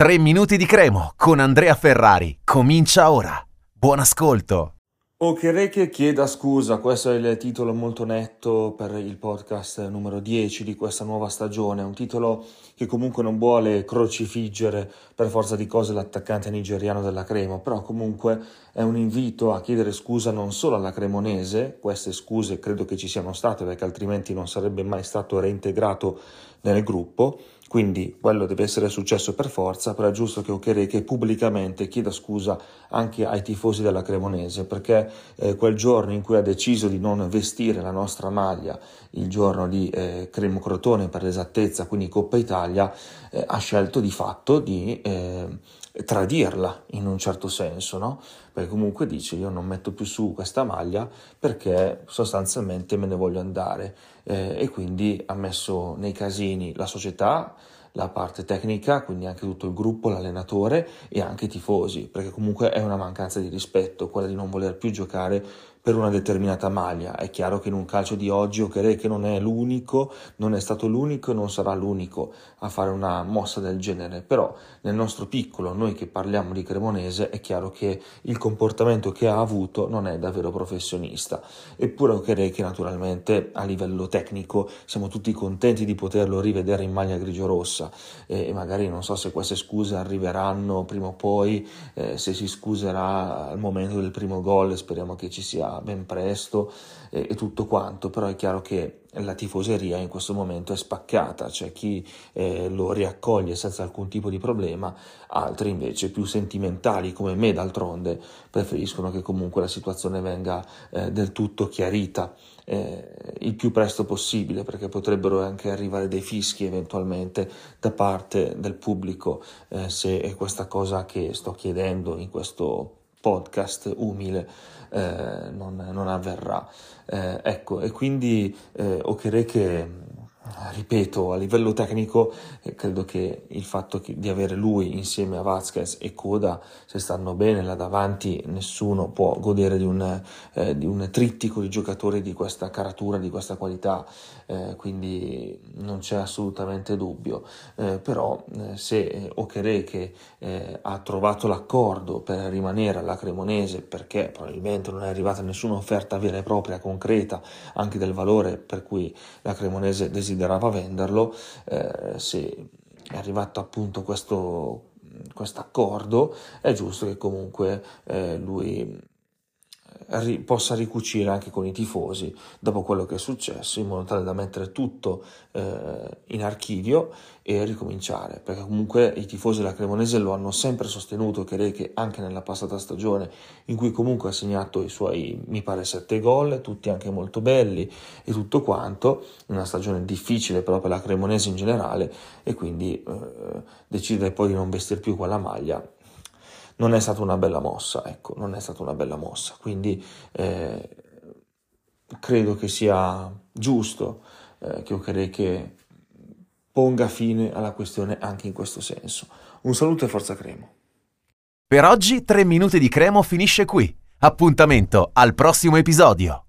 3 minuti di cremo con Andrea Ferrari. Comincia ora. Buon ascolto. Okereke chieda scusa, questo è il titolo molto netto per il podcast numero 10 di questa nuova stagione, un titolo che comunque non vuole crocifiggere per forza di cose l'attaccante nigeriano della Cremo, però comunque è un invito a chiedere scusa non solo alla Cremonese, queste scuse credo che ci siano state perché altrimenti non sarebbe mai stato reintegrato nel gruppo, quindi quello deve essere successo per forza, però è giusto che Okereke pubblicamente chieda scusa anche ai tifosi della Cremonese, perché eh, quel giorno in cui ha deciso di non vestire la nostra maglia, il giorno di eh, Cremo Crotone per l'esattezza, quindi Coppa Italia, eh, ha scelto di fatto di eh, tradirla in un certo senso, no? Perché comunque dice io non metto più su questa maglia perché sostanzialmente me ne voglio andare eh, e quindi ha messo nei casini la società, la parte tecnica, quindi anche tutto il gruppo, l'allenatore e anche i tifosi, perché comunque è una mancanza di rispetto quella di non voler più giocare per una determinata maglia. È chiaro che in un calcio di oggi Okereke non è l'unico, non è stato l'unico e non sarà l'unico a fare una mossa del genere, però nel nostro piccolo, noi che parliamo di Cremonese, è chiaro che il comportamento che ha avuto non è davvero professionista. Eppure Okereke naturalmente a livello tecnico siamo tutti contenti di poterlo rivedere in maglia grigio-rossa e magari non so se queste scuse arriveranno prima o poi, eh, se si scuserà al momento del primo gol, speriamo che ci sia ben presto e, e, tutto quanto, però è chiaro che la tifoseria in questo momento è spaccata, c'è chi eh, lo riaccoglie senza alcun tipo di problema, altri invece più sentimentali come me d'altronde preferiscono che comunque la situazione venga eh, del tutto chiarita eh, il più presto possibile perché potrebbero anche arrivare dei fischi eventualmente da parte del pubblico eh, se questa cosa che sto chiedendo in questo podcast umile eh, non, non, avverrà. Eh, ecco, e quindi eh, Okereke ripeto, a livello tecnico eh, credo che il fatto che, di avere lui insieme a Vasquez e Coda, se stanno bene là davanti, nessuno può godere di un, eh, di un trittico di giocatori di questa caratura, di questa qualità, eh, quindi non c'è assolutamente dubbio. Eh, però eh, se eh, ha trovato l'accordo per rimanere alla Cremonese perché probabilmente non è arrivata nessuna offerta vera e propria, concreta, anche del valore per cui la Cremonese desidera desiderava venderlo, eh, se è arrivato appunto questo accordo, è giusto che comunque eh, lui ri- possa ricucire anche con i tifosi dopo quello che è successo, in modo tale da mettere tutto eh, in archivio e ricominciare, perché comunque i tifosi della Cremonese lo hanno sempre sostenuto, che anche nella passata stagione, in cui comunque ha segnato i suoi, mi pare, sette gol, tutti anche molto belli e tutto quanto, una stagione difficile però per la Cremonese in generale, e quindi eh, decide poi di non vestire più quella maglia non è stata una bella mossa, ecco, non è stata una bella mossa, quindi eh, credo che sia giusto eh, che Okereke ponga fine alla questione anche in questo senso. Un saluto e forza Cremo. Per oggi 3 minuti di Cremo finisce qui. Appuntamento al prossimo episodio.